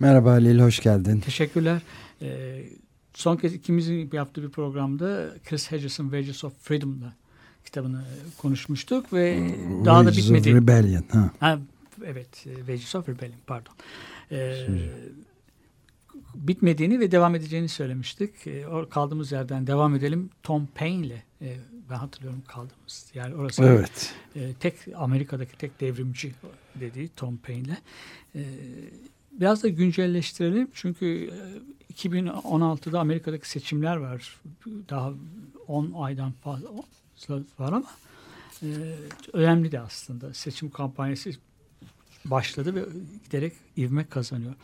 Merhaba Halil, hoş geldin. Teşekkürler. Ee, son kez ikimizin yaptığı bir programda Chris Hedges'in Wages of Freedom'da kitabını konuşmuştuk ve daha da Wages of bitmedi. Rebellion. Ha. Ha, evet, e, Wages of Rebellion pardon. Ee, bitmediğini ve devam edeceğini söylemiştik. Ee, kaldığımız yerden devam edelim. Tom Paine ile e, ben hatırlıyorum kaldığımız yer orası. Evet. E, tek Amerika'daki tek devrimci dediği Tom Paine'le. E, biraz da güncelleştirelim çünkü e, 2016'da Amerika'daki seçimler var. Daha 10 aydan fazla var ama e, önemli de aslında. Seçim kampanyası başladı ve giderek ivme kazanıyor.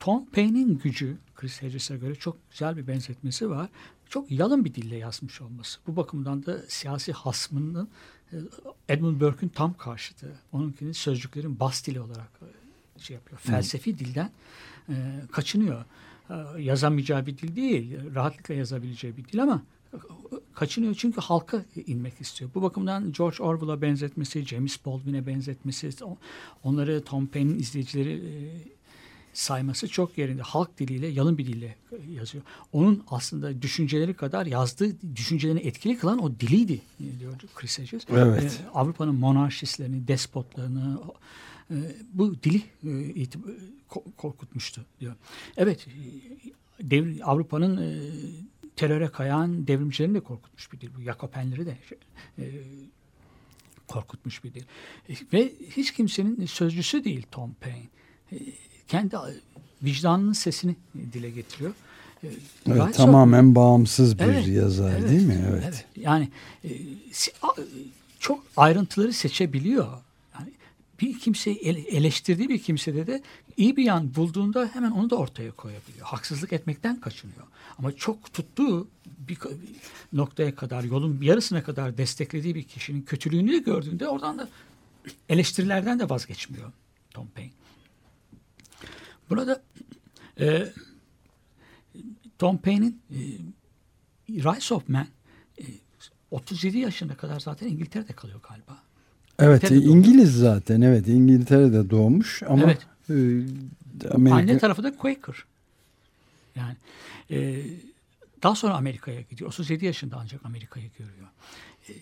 Tom Paine'in gücü Chris Hedges'e göre çok güzel bir benzetmesi var. Çok yalın bir dille yazmış olması. Bu bakımdan da siyasi hasmının e, Edmund Burke'ün tam karşıtı. Onunkinin sözcüklerin bas dili olarak e, şey yapıyor. Felsefi dilden e, kaçınıyor. E, yazamayacağı bir dil değil. Rahatlıkla yazabileceği bir dil ama e, kaçınıyor çünkü halka inmek istiyor. Bu bakımdan George Orwell'a benzetmesi, James Baldwin'e benzetmesi, onları Tom Paine'in izleyicileri e, sayması çok yerinde. Halk diliyle, yalın bir dille yazıyor. Onun aslında düşünceleri kadar yazdığı düşüncelerini etkili kılan o diliydi diyor Chris Hedges. Evet. Ee, Avrupa'nın monarşistlerini, despotlarını e, bu dili e, korkutmuştu diyor. Evet, e, devr- Avrupa'nın e, teröre kayan devrimcilerini de korkutmuş bir dil. Bu Jakobenleri de e, korkutmuş bir dil. E, Ve hiç kimsenin sözcüsü değil Tom Paine. E, Kendi vicdanının sesini dile getiriyor. E, Evet, tamamen bağımsız bir Evet, yazar evet, değil mi? Evet. Yani e, çok ayrıntıları seçebiliyor. Bir kimseyi ele- eleştirdiği bir kimsede de iyi bir yan bulduğunda hemen onu da ortaya koyabiliyor. Haksızlık etmekten kaçınıyor. Ama çok tuttuğu bir noktaya kadar, yolun yarısına kadar desteklediği bir kişinin kötülüğünü de gördüğünde oradan da eleştirilerden de vazgeçmiyor Tom Paine. Burada e, Tom Paine'in e, Rise of Man e, 37 yaşına kadar zaten İngiltere'de kalıyor galiba. Evet, doğmuş. İngiliz zaten. Evet, İngiltere'de doğmuş ama Evet. e, Amerika Anne tarafı da Quaker. Yani e, daha sonra Amerika'ya gidiyor. 37 yaşında ancak Amerika'yı görüyor. E,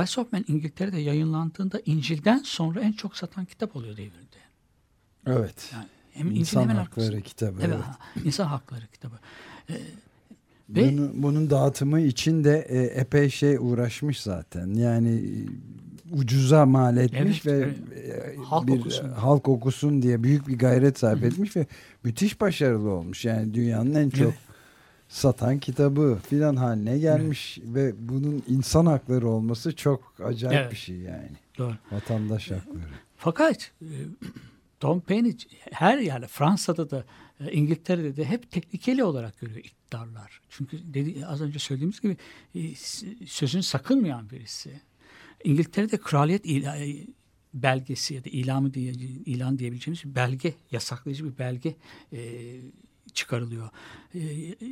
Rise of Man İngiltere'de yayınlandığında İncil'den sonra en çok satan kitap oluyor devrinde. Evet. Yani hem İnsan hemen Hakları arkasında. kitabı. Evet, Evet. İnsan Hakları kitabı. E, ve Bunu, bunun dağıtımı için de e, epey şey uğraşmış zaten. Yani ucuza mal etmiş Evet, ve evet. e, Halk bir okusun. halk okusun diye büyük bir gayret sarf etmiş ve müthiş başarılı olmuş. Yani dünyanın en çok satan kitabı filan haline gelmiş ve bunun insan hakları olması çok acayip Evet. bir şey yani. doğru. Vatandaş hakları. Fakat e, Tom Paine her yerde Fransa'da da e, İngiltere'de de hep tehlikeli olarak görüyor iktidarlar. Çünkü dedi, az önce söylediğimiz gibi s- sözünü sakınmayan birisi. İngiltere'de kraliyet ila- e, belgesi ya da ilamı diye ilan diyebileceğimiz bir belge, yasaklayıcı bir belge e, çıkarılıyor. E,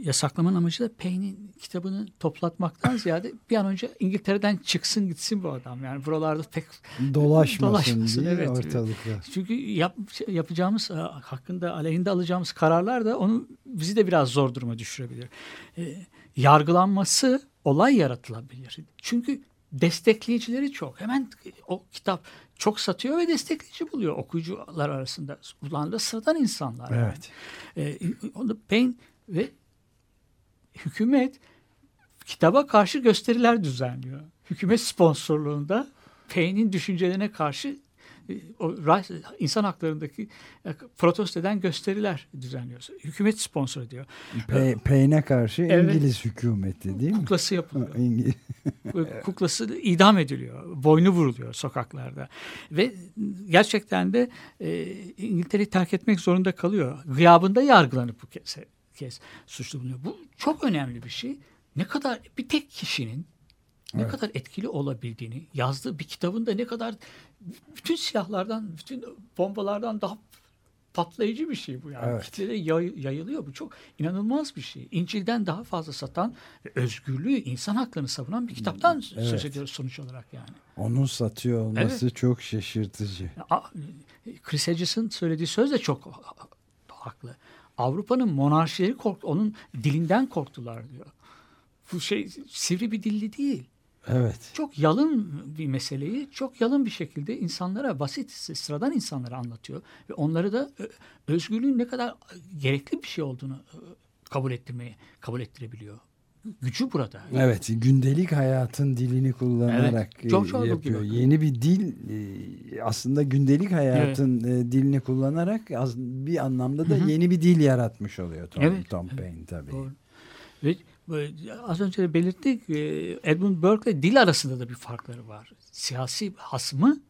yasaklamanın amacı da Paine'in kitabını toplatmaktan ziyade bir an önce İngiltere'den çıksın gitsin bu adam. Yani buralarda pek Dolaşmasın, Dolaşmasın, diye evet. ortalıkta. çünkü yap, yapacağımız e, hakkında aleyhinde alacağımız kararlar da onu bizi de biraz zor duruma düşürebilir. E, yargılanması olay yaratılabilir. Çünkü destekleyicileri çok. Hemen o kitap çok satıyor ve destekleyici buluyor okuyucular arasında. Bunlar da sıradan insanlar. yani. Evet. E, onu Payne ve hükümet kitaba karşı gösteriler düzenliyor. Hükümet sponsorluğunda Payne'in düşüncelerine karşı o insan haklarındaki e, protesto eden gösteriler düzenliyor. Hükümet sponsor ediyor. Pe- Payne'e karşı Evet. İngiliz hükümeti değil mi? Kuklası yapılıyor. İngiliz. Kuklası idam ediliyor. Boynu vuruluyor sokaklarda. Ve gerçekten de e, İngiltere'yi terk etmek zorunda kalıyor. Gıyabında yargılanıp bu kez, kez suçlu bulunuyor. Bu çok önemli bir şey. Ne kadar bir tek kişinin ne Evet. kadar etkili olabildiğini yazdığı bir kitabında ne kadar bütün silahlardan, bütün bombalardan daha patlayıcı bir şey bu yani. Evet. Kitlere yay- yayılıyor. Bu çok inanılmaz bir şey. İncil'den daha fazla satan ve özgürlüğü, insan haklarını savunan bir kitaptan söz Evet. ediyoruz sonuç olarak yani. Onun satıyor olması çok şaşırtıcı. Chris Hedges'in söylediği söz de çok haklı. Avrupa'nın monarşileri korktu. Onun dilinden korktular diyor. Bu şey sivri bir dilli değil. Evet. Çok yalın bir meseleyi çok yalın bir şekilde insanlara basit sıradan insanlara anlatıyor ve onları da özgürlüğün ne kadar gerekli bir şey olduğunu e, kabul ettirmeye kabul ettirebiliyor. Gücü burada. Evet, gündelik hayatın dilini kullanarak Evet, çok e, çok yapıyor. gibi. Yeni bir dil e, aslında gündelik hayatın e, dilini kullanarak bir anlamda da Hı hı. yeni bir dil yaratmış oluyor Tom, Evet, Tom evet, Paine tabii. Doğru. Ve e, az önce de belirttik Edmund Burke dil arasında da bir farkları var. Siyasi hasmı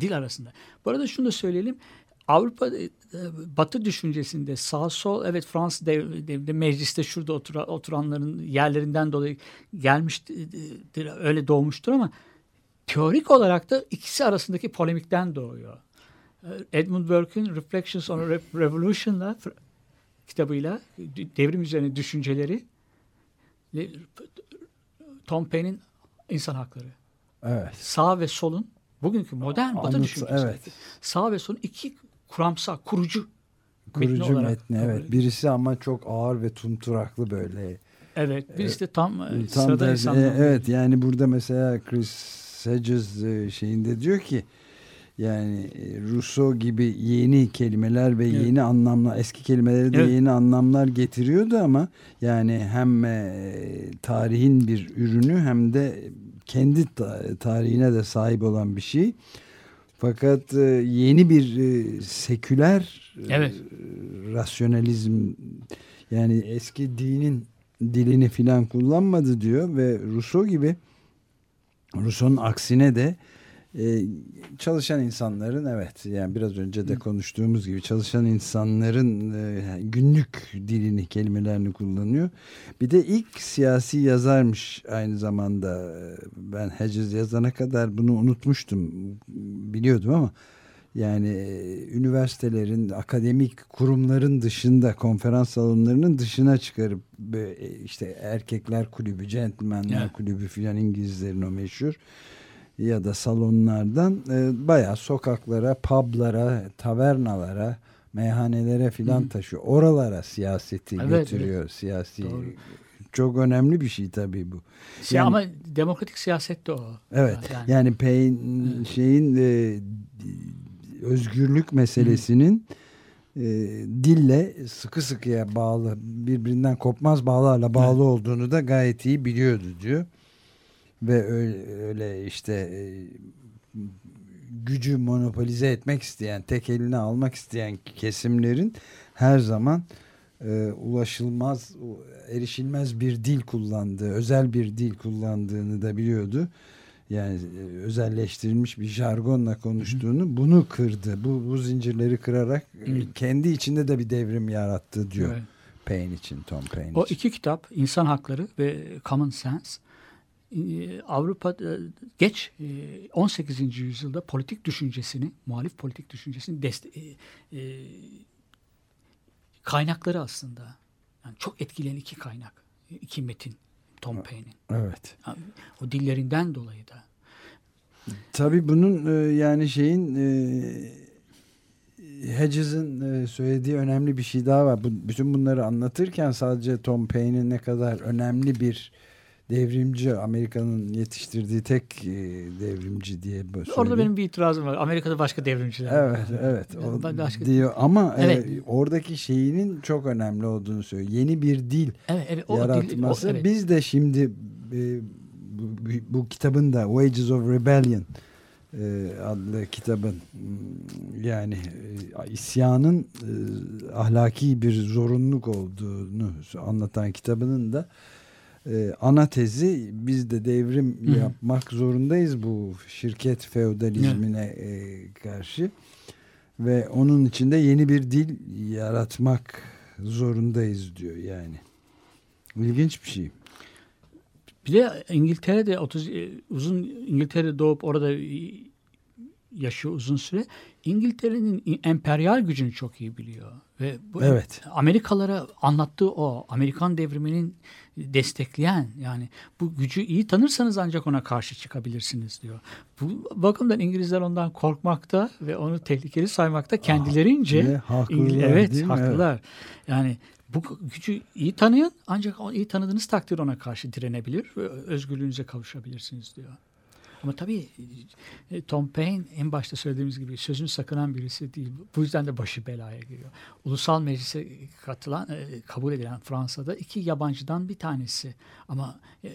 dil arasında. Bu arada şunu da söyleyelim. Avrupa e, Batı düşüncesinde sağ sol evet Fransız dev- mecliste şurada otura- oturanların yerlerinden dolayı gelmiştir öyle doğmuştur ama teorik olarak da ikisi arasındaki polemikten doğuyor. Edmund Burke'ün Reflections on a Re- Revolution'la kitabıyla devrim üzerine düşünceleri Tom Paine'in insan hakları. Evet. Sağ ve solun bugünkü modern batı Anıt- düşüncesi. evet. Sağ ve solun iki kuramsal, kurucu metni Kurucu olarak metni kabul evet. Birisi ama çok ağır ve tumturaklı böyle. Evet, birisi de tam, e, Tam sıradan da- insanlar. e, evet yani burada mesela Chris Hedges e, şeyinde diyor ki yani e, Rousseau gibi yeni kelimeler ve Evet. yeni anlamlar eski kelimeleri de Evet. yeni anlamlar getiriyordu ama yani hem e, tarihin bir ürünü hem de kendi ta- tarihine de sahip olan bir şey. Fakat e, yeni bir seküler Evet. rasyonalizm yani eski dinin dilini filan kullanmadı diyor ve Rousseau gibi Rousseau'nun aksine de e, çalışan insanların evet yani biraz önce de konuştuğumuz gibi çalışan insanların e, günlük dilini kelimelerini kullanıyor. Bir de ilk siyasi yazarmış aynı zamanda E, ben Hedges yazana kadar bunu unutmuştum biliyordum ama yani e, üniversitelerin, akademik kurumların dışında, konferans salonlarının dışına çıkarıp böyle işte erkekler kulübü, gentlemanler Evet. kulübü filan İngilizlerin o meşhur ya da salonlardan e, bayağı sokaklara, publara, tavernalara, meyhanelere filan Hı. taşıyor. Oralara siyaseti Evet, götürüyor. Siyasi Doğru. çok önemli bir şey tabii bu. Şey, Yani- ama demokratik siyaset de o. Evet. Yani, Yani Payne şeyin e, özgürlük meselesinin e, dille sıkı sıkıya bağlı, birbirinden kopmaz bağlarla bağlı olduğunu da gayet iyi biliyordu diyor. Ve öyle, işte e, gücü monopolize etmek isteyen, tek eline almak isteyen kesimlerin her zaman e, ulaşılmaz, erişilmez bir dil kullandığı, özel bir dil kullandığını da biliyordu. Yani e, özelleştirilmiş bir jargonla konuştuğunu, bunu kırdı. Bu, bu zincirleri kırarak e, Hı. kendi içinde de bir devrim yarattı diyor. evet. Payne için, Tom Payne O için. iki kitap İnsan Hakları ve Common Sense Avrupa e, geç e, 18. yüzyılda politik düşüncesini, muhalif politik düşüncesini deste- e, e, kaynakları aslında. Yani çok etkileyen iki kaynak. iki metin Tom Paine'in. Evet. Yani o dillerinden dolayı da. Tabii bunun e, yani şeyin e, Hedges'in e, söylediği önemli bir şey daha var. Bütün bunları anlatırken sadece Tom Paine'in ne kadar önemli bir devrimci Amerika'nın yetiştirdiği tek e, devrimci diye söyledi. Orada benim bir itirazım var. Amerika'da başka devrimciler var. Evet, evet. O başka- diyor ama e, Evet. oradaki şeyinin çok önemli olduğunu söylüyor. Yeni bir dil Evet, evet. O dil- yaratması. o- evet. Biz de şimdi e, bu, bu kitabın da Wages of Rebellion e, adlı kitabın Hmm, yani e, isyanın e, ahlaki bir zorunluluk olduğunu anlatan kitabının da e, ana tezi biz de devrim Hı hı. yapmak zorundayız bu şirket feodalizmine e, karşı ve onun içinde yeni bir dil yaratmak zorundayız diyor yani. İlginç bir şey. Bir de İngiltere'de 30 e, uzun İngiltere'de doğup orada yaşıyor uzun süre. İngiltere'nin emperyal gücünü çok iyi biliyor ve bu Evet. Amerikalara anlattığı o Amerikan devriminin destekleyen yani bu gücü iyi tanırsanız ancak ona karşı çıkabilirsiniz diyor. Bu bakımdan İngilizler ondan korkmakta ve onu tehlikeli saymakta kendilerince ve haklılar, İngiliz- evet haklılar. Yani bu gücü iyi tanıyın ancak iyi tanıdığınız takdirde ona karşı direnebilir ve özgürlüğünüze kavuşabilirsiniz diyor. Ama tabii e, Tom Paine en başta söylediğimiz gibi sözünü sakınan birisi değil. Bu yüzden de başı belaya giriyor. Ulusal meclise katılan, e, kabul edilen Fransa'da iki yabancıdan bir tanesi. Ama e,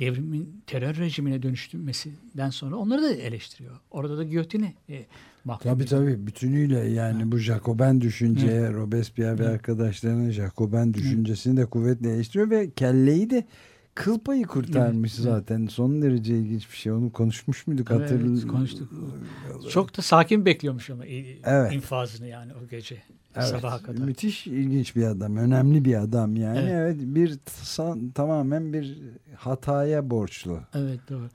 devrimin terör rejimine dönüştürmesinden sonra onları da eleştiriyor. Orada da giyotine e, mahkum Tabii ediyor. tabii bütünüyle yani bu Jacoben düşünceye Robespierre ve arkadaşlarının Jacoben düşüncesini de kuvvetle eleştiriyor ve kelleyi de kıl payı kurtarmış Evet, evet. zaten. Son derece ilginç bir şey. Onu konuşmuş muyduk? Evet, Hatırl- konuştuk. Çok da sakin bekliyormuş ama Evet. infazını yani o gece Evet, sabaha kadar. Müthiş ilginç bir adam. Önemli bir adam yani. Evet. Evet, bir tamamen bir hataya borçlu Evet doğru.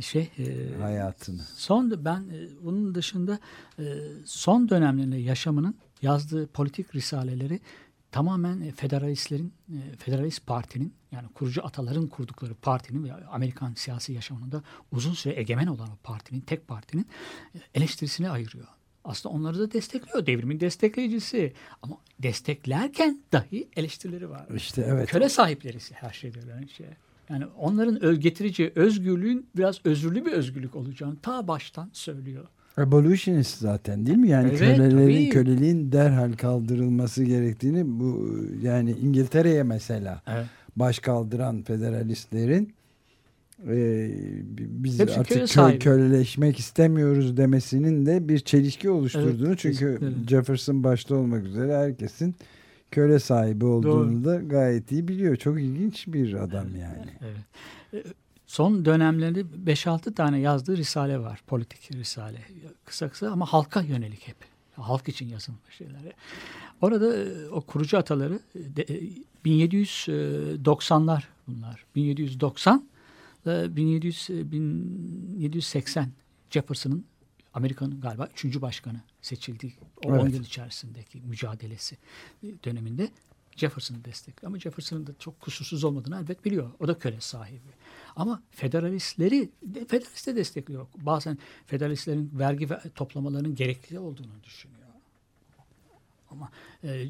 Şey e, hayatını. Son ben e, bunun dışında e, son dönemlerinde yaşamının yazdığı politik risaleleri tamamen e, federalistlerin e, federalist partinin yani kurucu ataların kurdukları partinin ve Amerikan siyasi yaşamında uzun süre egemen olan o partinin tek partinin e, eleştirisine ayırıyor. Aslında onları da destekliyor. Devrimin destekleyicisi. Ama desteklerken dahi eleştirileri var. İşte evet. Köle sahipleri her şeyden önce. Yani onların getireceği özgürlüğün biraz özürlü bir özgürlük olacağını ta baştan söylüyor. Abolitionist zaten değil mi? Yani Evet, kölelerin tabii. köleliğin derhal kaldırılması gerektiğini bu yani İngiltere'ye mesela Evet. baş kaldıran federalistlerin e, biz Hepsi artık köle kö- sahibi. köleleşmek istemiyoruz demesinin de bir çelişki oluşturduğunu Evet, çünkü kesinlikle. Jefferson başta olmak üzere herkesin köle sahibi olduğunu da gayet iyi biliyor. Çok ilginç bir adam yani. Evet. E, Son dönemlerinde 5-6 tane yazdığı risale var. Politik risale. Kısa kısa ama halka yönelik hep. Halk için yazılmış şeyler. Orada e, o kurucu ataları e, de- e, 1790'lar bunlar. 1790 ve 1700, e, 1780 Jefferson'ın Amerika'nın galiba üçüncü başkanı seçildiği o 10 Evet. yıl içerisindeki mücadelesi e, döneminde Jefferson'ı destekliyor. Ama Jefferson'ın da çok kusursuz olmadığını elbet biliyor. O da köle sahibi. Ama federalistleri de- federalist de destekliyor. Bazen federalistlerin vergi ve toplamalarının gerekli olduğunu düşünüyor. Ama e,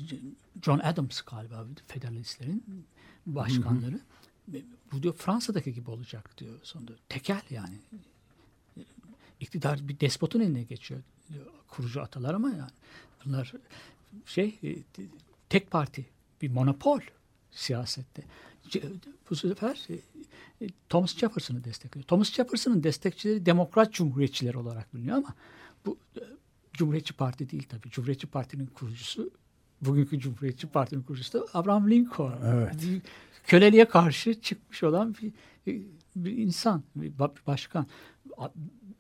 John Adams galiba federalistlerin başkanları. Ve Bu diyor Fransa'daki gibi olacak diyor sonunda. Tekel yani. İktidar bir despotun eline geçiyor diyor kurucu atalar ama yani bunlar şey e, tek parti bir monopol siyasette. Bu sefer e, e, Thomas Jefferson'ı destekliyor. Thomas Jefferson'ın destekçileri demokrat cumhuriyetçiler olarak biliniyor ama bu e, Cumhuriyetçi Parti değil tabii. Cumhuriyetçi Parti'nin kurucusu bugünkü Cumhuriyetçi Parti'nin kurucusu da Abraham Lincoln. Evet. Köleliğe karşı çıkmış olan bir, bir insan, bir ba- başkan.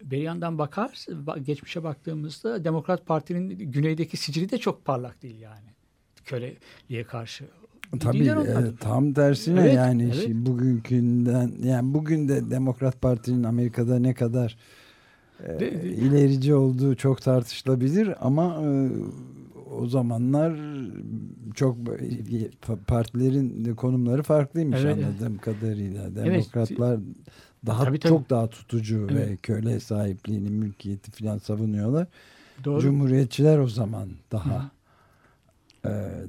Bir yandan bakar, ba- geçmişe baktığımızda Demokrat Parti'nin güneydeki sicili de çok parlak değil yani. Köleliğe karşı. Tabii e, tam tersine Evet, yani evet. şimdi bugünkünden yani bugün de Demokrat Parti'nin Amerika'da ne kadar e, De- ilerici olduğu çok tartışılabilir ama e, o zamanlar çok böyle- partilerin konumları farklıymış Evet, evet. anladığım kadarıyla. Evet. Demokratlar daha Tabii, tabii. çok daha tutucu ve Evet. köle sahipliğini, mülkiyeti falan savunuyorlar. Doğru. Cumhuriyetçiler o zaman daha e,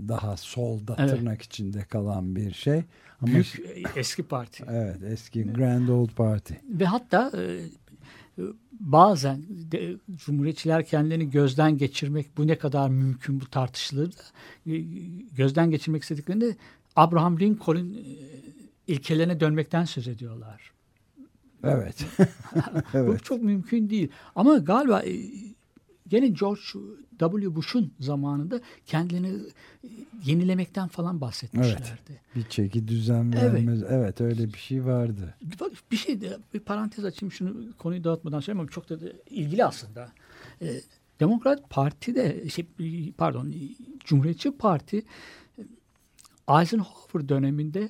daha solda Evet. tırnak içinde kalan bir şey. Ama Büyük e, eski parti. evet eski Grand Old Party. Ve hatta e, e, bazen de, Cumhuriyetçiler kendilerini gözden geçirmek bu ne kadar mümkün bu tartışılır e, gözden geçirmek istediklerinde Abraham Lincoln'un e, ilkelerine dönmekten söz ediyorlar. Evet. Bu evet. çok mümkün değil. Ama galiba e, gene George W. Bush'un zamanında kendilerini e, yenilemekten falan bahsetmişlerdi. Bir çeki düzen Evet. vermez. Evet. öyle bir şey vardı. Bak, Bir şey de bir parantez açayım şunu konuyu dağıtmadan söyleyeyim ama çok da de ilgili aslında. Ee, Demokrat Parti de şey, pardon Cumhuriyetçi Parti e, Eisenhower döneminde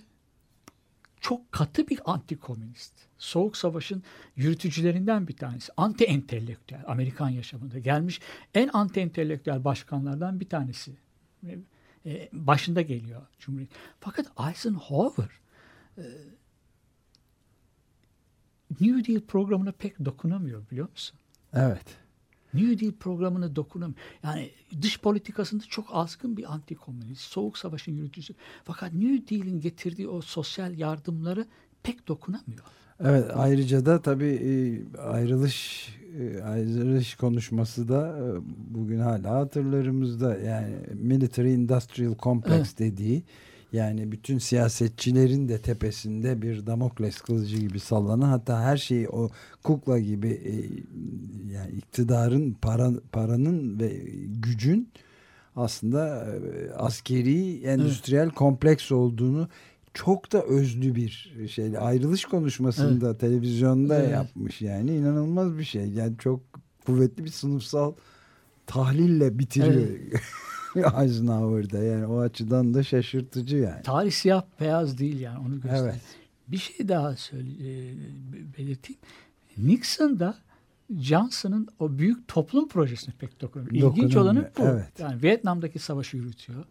çok katı bir anti-komünist. Soğuk Savaş'ın yürütücülerinden bir tanesi. Anti-entelektüel Amerikan yaşamında gelmiş en anti-entelektüel başkanlardan bir tanesi. E, başında geliyor Cumhuriyet. Fakat Eisenhower e, New Deal programına pek dokunamıyor biliyor musun? Evet. New Deal programına dokunamıyor. Yani dış politikasında çok azgın bir anti-komünist. Soğuk Savaş'ın yürütücüsü. Fakat New Deal'in getirdiği o sosyal yardımları pek dokunamıyor. Evet ayrıca da tabii e, ayrılış e, ayrılış konuşması da e, bugün hala hatırlarımızda yani military industrial complex Evet. dediği yani bütün siyasetçilerin de tepesinde bir Damokles kılıcı gibi sallanan hatta her şeyi o kukla gibi e, yani iktidarın para, paranın ve gücün aslında e, askeri endüstriyel kompleks olduğunu çok da özlü bir şeyle ayrılış konuşmasında televizyonda Evet. yapmış yani. İnanılmaz bir şey. Yani çok kuvvetli bir sınıfsal tahlille bitiriyor Eisenhower'da yani o açıdan da şaşırtıcı yani. Tarih siyah beyaz değil yani onu gösteriyor. Evet. Bir şey daha söyle, e, belirteyim. Nixon da Johnson'ın o büyük toplum projesine pek dokunmuyor. İlginç Dokunamıyor, olanı bu. evet. Yani Vietnam'daki savaşı yürütüyor.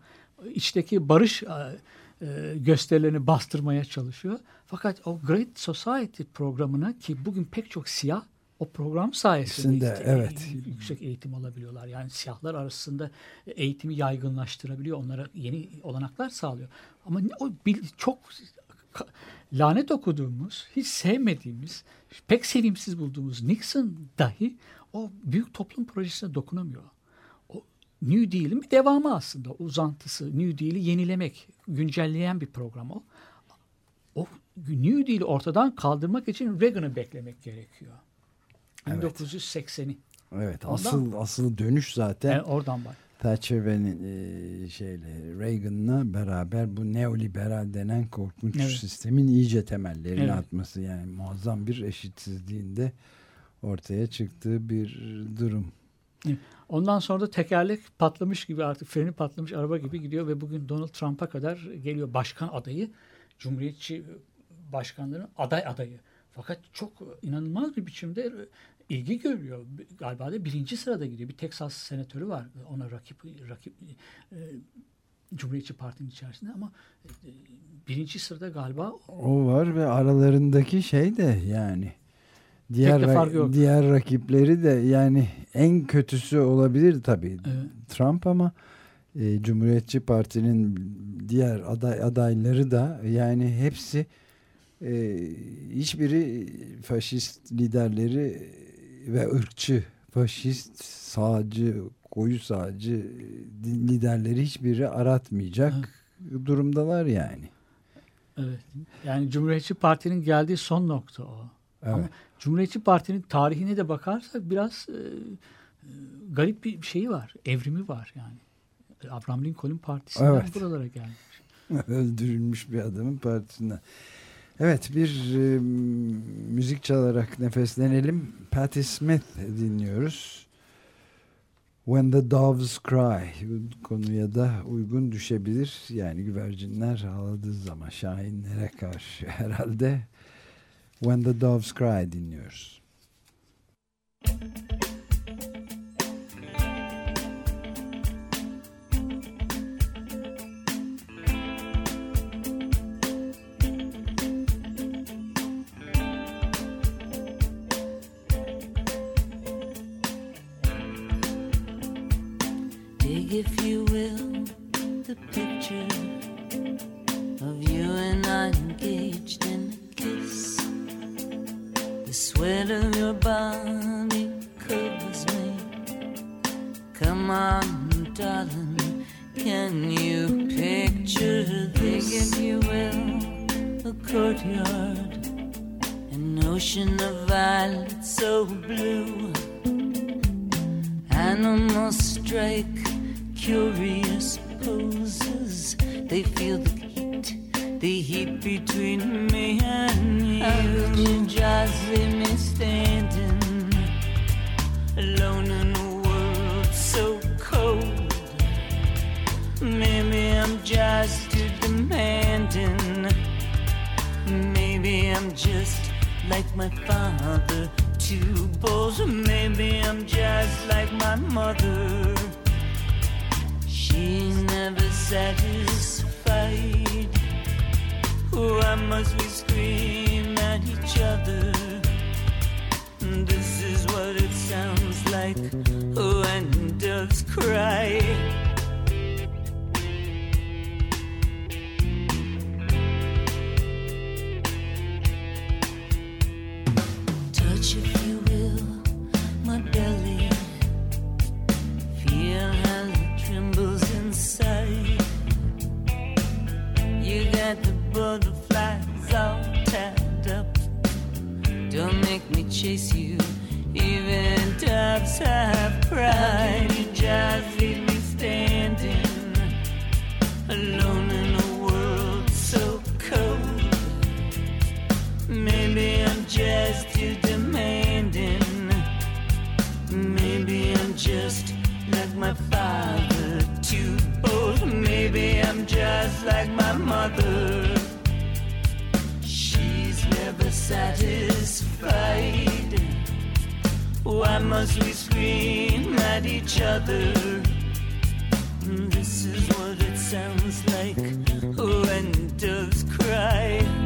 İçteki barış e, e, gösterilerini bastırmaya çalışıyor. Fakat o Great Society programına ki bugün pek çok siyah o program sayesinde işte evet. yüksek eğitim alabiliyorlar. Yani siyahlar arasında eğitimi yaygınlaştırabiliyor. Onlara yeni olanaklar sağlıyor. Ama o çok lanet okuduğumuz, hiç sevmediğimiz, pek sevimsiz bulduğumuz Nixon dahi o büyük toplum projesine dokunamıyor. O New Deal'in bir devamı aslında. Uzantısı. New Deal'i yenilemek, güncelleyen bir program o. O New Deal'i ortadan kaldırmak için Reagan'ı beklemek gerekiyor. Evet. 1980'i. Evet Ondan- asıl asıl dönüş zaten Yani oradan bak. Thatcher ve e, şeyle Reagan'la beraber bu neoliberal denen korkunç Evet. sistemin iyice temellerini Evet. atması yani muazzam bir eşitsizliğinde ortaya çıktığı bir durum. Ondan sonra da tekerlek patlamış gibi artık freni patlamış araba gibi gidiyor ve bugün Donald Trump'a kadar geliyor başkan adayı. Cumhuriyetçi başkanların aday adayı. Fakat çok inanılmaz bir biçimde ilgi görüyor. Galiba da birinci sırada gidiyor. Bir Texas senatörü var ona rakip rakip e, Cumhuriyetçi Parti'nin içerisinde ama e, birinci sırada galiba O var ve aralarındaki şey de yani diğer ra- diğer rakipleri de yani en kötüsü olabilir tabii Evet. Trump ama e, Cumhuriyetçi Parti'nin diğer aday adayları da yani hepsi e, hiçbiri faşist liderleri ve ırkçı faşist sağcı koyu sağcı e, liderleri hiçbiri aratmayacak durumdalar yani. evet, yani Cumhuriyetçi Parti'nin geldiği son nokta o. Evet. Ama Cumhuriyetçi Parti'nin tarihine de bakarsak biraz e, e, garip bir şeyi var. Evrimi var yani. Abraham Lincoln Partisi'nden Evet. buralara gelmiş. Öldürülmüş bir adamın partisinden. Evet bir e, müzik çalarak nefeslenelim. Patti Smith dinliyoruz. When the Doves Cry konuya da uygun düşebilir. Yani güvercinler ağladığı zaman şahinlere karşı herhalde. When the Doves Cry dinliyoruz. Dig, Too demanding. Maybe I'm just like my father, too bold. Maybe I'm just like my mother. She's never satisfied. Why must we scream at each other? This is what it sounds like when doves cry. Chase you, even doves have pride. You just leave me standing alone in a world so cold. Maybe I'm just too demanding. Maybe I'm just like my father, too bold. Maybe I'm just like my mother. She's never satisfied. Oh, Why must we scream at each other? This is what it sounds like when doves cry.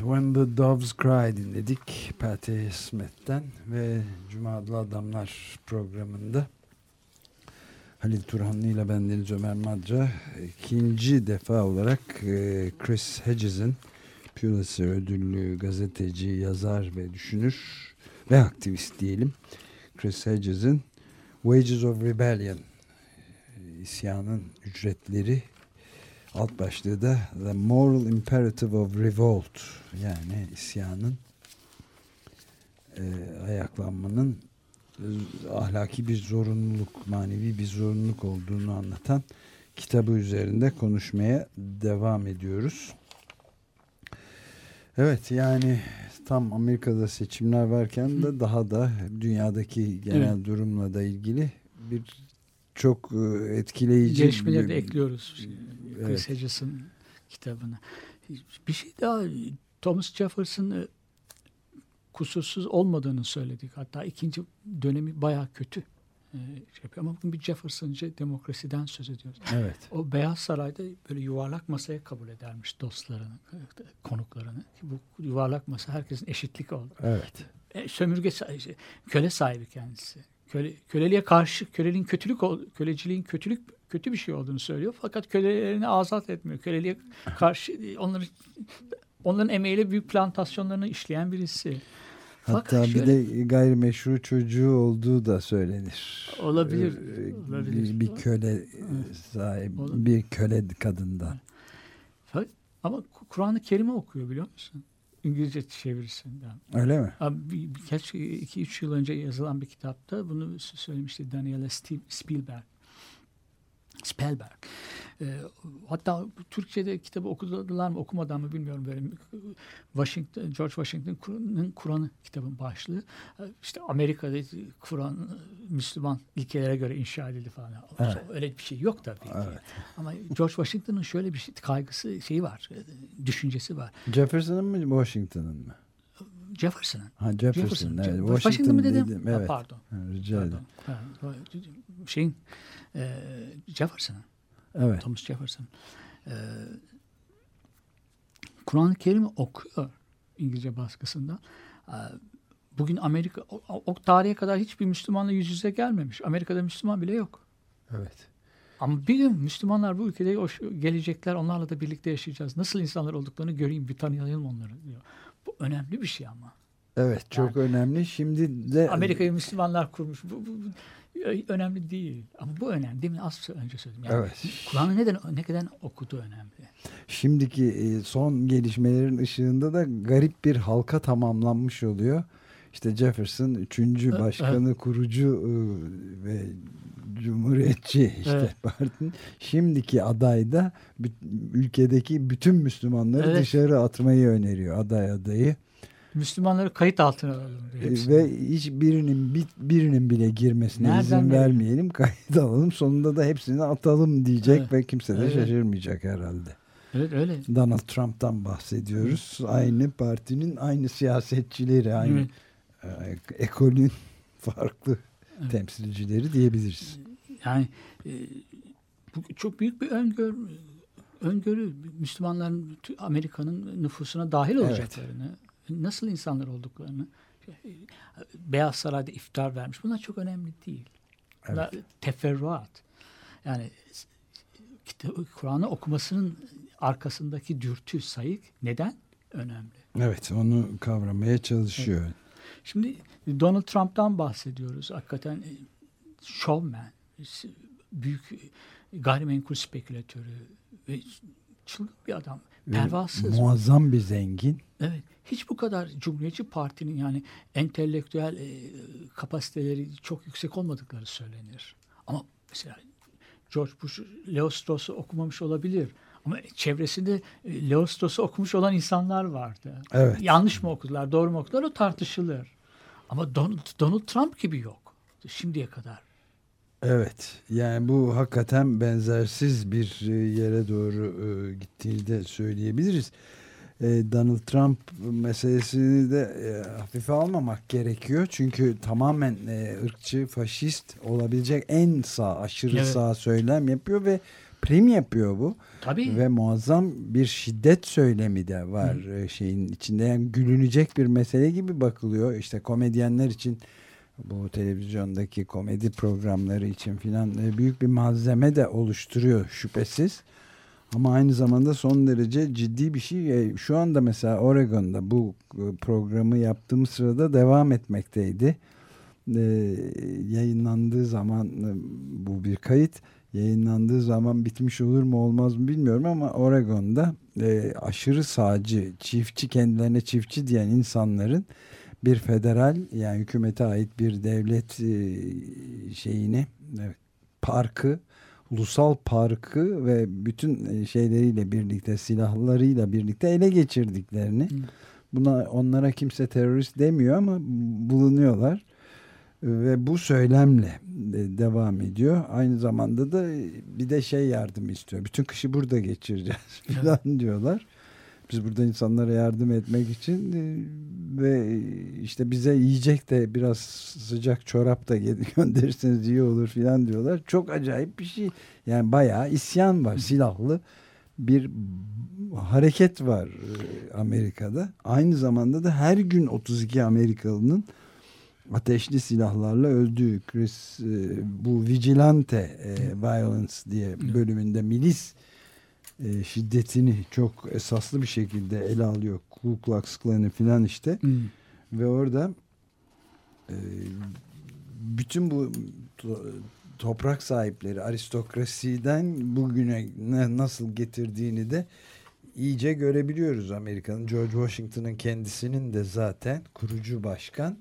When the Doves Cry dinledik Patti Smith'ten ve Cuma Adlı Adamlar programında Halil Turhanlı ile bendeniz Ömer Madra ikinci defa olarak e, Chris Hedges'in Pulitzer ödüllü gazeteci, yazar ve düşünür ve aktivist diyelim Chris Hedges'in Wages of Rebellion isyanın ücretleri alt başlığı da The Moral Imperative of Revolt yani isyanın e, ayaklanmanın e, ahlaki bir zorunluluk, manevi bir zorunluluk olduğunu anlatan kitabı üzerinde konuşmaya devam ediyoruz. Evet yani tam Amerika'da seçimler varken de daha da dünyadaki genel Evet. durumla da ilgili bir çok e, etkileyici Gelişmeleri de ekliyoruz. Evet. Chris Hedges'in kitabına. Bir şey daha Thomas Jefferson e, kusursuz olmadığını söyledik. Hatta ikinci dönemi bayağı kötü. e, Şey yapıyor. Ama bugün bir Jefferson'cı demokrasiden söz ediyoruz. Evet. O Beyaz Saray'da böyle yuvarlak masaya kabul edermiş dostlarını, konuklarını. Bu yuvarlak masa herkesin eşitlik oldu. Evet. E, sömürge şey, köle sahibi kendisi. Köle, köleliğe karşı köleliğin kötülük köleciliğin kötülük kötü bir şey olduğunu söylüyor. Fakat kölelerini azat etmiyor. Köleliğe karşı onları onların emeğiyle büyük plantasyonlarını işleyen birisi. Fakat Hatta bir şöyle- de gayrimeşru çocuğu olduğu da söylenir. Olabilir, Ee, olabilir. Bir, bir köle sahibi, Olabilir. bir köle kadından. Ama Kur'an-ı Kerim'i okuyor biliyor musun? İngilizce çevirisinden. Öyle mi? Abi bir- birkaç iki üç yıl önce yazılan bir kitapta bunu söylemişti Daniela Steve- Spielberg. Spellberg. Ee, hatta Türkçe'de kitabı okudular mı okumadan mı bilmiyorum böyle Washington George Washington'ın Kur'an'ı kitabın başlığı. Ee, İşte Amerika'da Kur'an Müslüman ilkelere göre inşa edildi falan. Evet. Öyle bir şey yok tabii ki. Evet. Ama George Washington'ın şöyle bir şey, kaygısı şeyi var, e, düşüncesi var. Jefferson'ın mı Washington'ın mı? Jefferson'ın. Ha Jefferson. Jefferson. evet. Washington Washington mı dedim? dedim. Ha, Evet. pardon. Ha, rica ederim. Pardon. Ha, şeyin e, Jefferson'ın. Evet. Thomas Jefferson. E, Kur'an-ı Kerim'i okuyor İngilizce baskısında. E, bugün Amerika o, o tarihe kadar hiçbir Müslümanla yüz yüze gelmemiş. Amerika'da Müslüman bile yok. Evet. Ama bir gün Müslümanlar bu ülkede hoş- gelecekler, onlarla da birlikte yaşayacağız. Nasıl insanlar olduklarını göreyim, bir tanıyalım onları diyor. Bu önemli bir şey ama. Evet çok önemli. Şimdi de Amerika'yı Müslümanlar kurmuş. Bu, bu- bu önemli değil. Ama bu önemli. Demin az önce söyledim. Yani Evet. Kur'an'ı neden ne kadar okuduğu önemli. şimdiki e, son gelişmelerin ışığında da garip bir halka tamamlanmış oluyor. İşte Jefferson üçüncü Evet, başkanı, kurucu e, ve cumhuriyetçi işte Evet. partinin şimdiki aday da ülkedeki bütün Müslümanları Evet. dışarı atmayı öneriyor aday adayı. Müslümanları kayıt altına alalım. E, hepsini. ve hiç birinin bir- birinin bile girmesine Nereden izin nereye? vermeyelim, kayıt alalım. Sonunda da hepsini atalım diyecek Evet. ve kimse de Evet. şaşırmayacak herhalde. Evet öyle. Donald Trump'tan bahsediyoruz. Aynı partinin aynı siyasetçileri, aynı Evet. e, ekolün farklı Evet. temsilcileri diyebiliriz. Yani e, bu çok büyük bir öngör, öngörü. Müslümanların Amerika'nın nüfusuna dahil olacaklarını, nasıl insanlar olduklarını, e, Beyaz Saray'da iftar vermiş. Bunlar çok önemli değil. Bunlar teferruat. Yani Kur'an'ı okumasının arkasındaki dürtü, sayık neden? Önemli. Evet, onu kavramaya çalışıyor. Şimdi Donald Trump'tan bahsediyoruz. Hakikaten e, showman, büyük e, gayrimenkul spekülatörü ve çılgın bir adam. Pervasız. Muazzam bir zengin. Evet. Hiç bu kadar Cumhuriyetçi Parti'nin yani entelektüel e, kapasiteleri çok yüksek olmadıkları söylenir. Ama mesela George Bush Leo Strauss'u okumamış olabilir. Ama çevresinde e, Leo Strauss'u okumuş olan insanlar vardı. Evet. Yanlış mı okudular, doğru mu okudular o tartışılır. Ama Donald, Donald Trump gibi yok. Şimdiye kadar. Evet, yani bu hakikaten benzersiz bir e, yere doğru e, gittiğini de söyleyebiliriz. E, Donald Trump meselesini de hafife almamak gerekiyor. Çünkü tamamen ırkçı, faşist olabilecek en sağ, aşırı Evet. sağ söylem yapıyor ve prim yapıyor bu. Tabii. Ve muazzam bir şiddet söylemi de var e, şeyin içinde. Yani gülünecek bir mesele gibi bakılıyor. İşte komedyenler için bu televizyondaki komedi programları için filan e, büyük bir malzeme de oluşturuyor şüphesiz. Ama aynı zamanda son derece ciddi bir şey. E, Şu anda mesela Oregon'da bu e, programı yaptığım sırada devam etmekteydi. Yayınlandığı zaman bu bir kayıt yayınlandığı zaman bitmiş olur mu olmaz mı bilmiyorum ama Oregon'da aşırı sağcı, çiftçi kendilerine çiftçi diyen insanların bir federal yani hükümete ait bir devlet e, şeyini evet, parkı ulusal parkı ve bütün e, şeyleriyle birlikte silahlarıyla birlikte ele geçirdiklerini buna onlara kimse terörist demiyor ama bulunuyorlar ve bu söylemle de- devam ediyor. Aynı zamanda da bir de şey yardım istiyor. Bütün kışı burada geçireceğiz falan diyorlar. Biz burada insanlara yardım etmek için e, ve işte bize yiyecek de biraz sıcak çorap da gö- gönderirseniz iyi olur falan diyorlar. Çok acayip bir şey. Yani bayağı isyan var. Silahlı bir hareket var e, Amerika'da. Aynı zamanda da her gün 32 Amerikalının ateşli silahlarla öldüğü Chris e, bu vigilante e, violence diye bölümünde milis e, şiddetini çok esaslı bir şekilde ele alıyor. Ku Klux Klan'ı filan işte Hmm. ve orada e, bütün bu to- toprak sahipleri aristokrasiden bugüne ne, nasıl getirdiğini de iyice görebiliyoruz Amerika'nın. George Washington'ın kendisinin de zaten kurucu başkan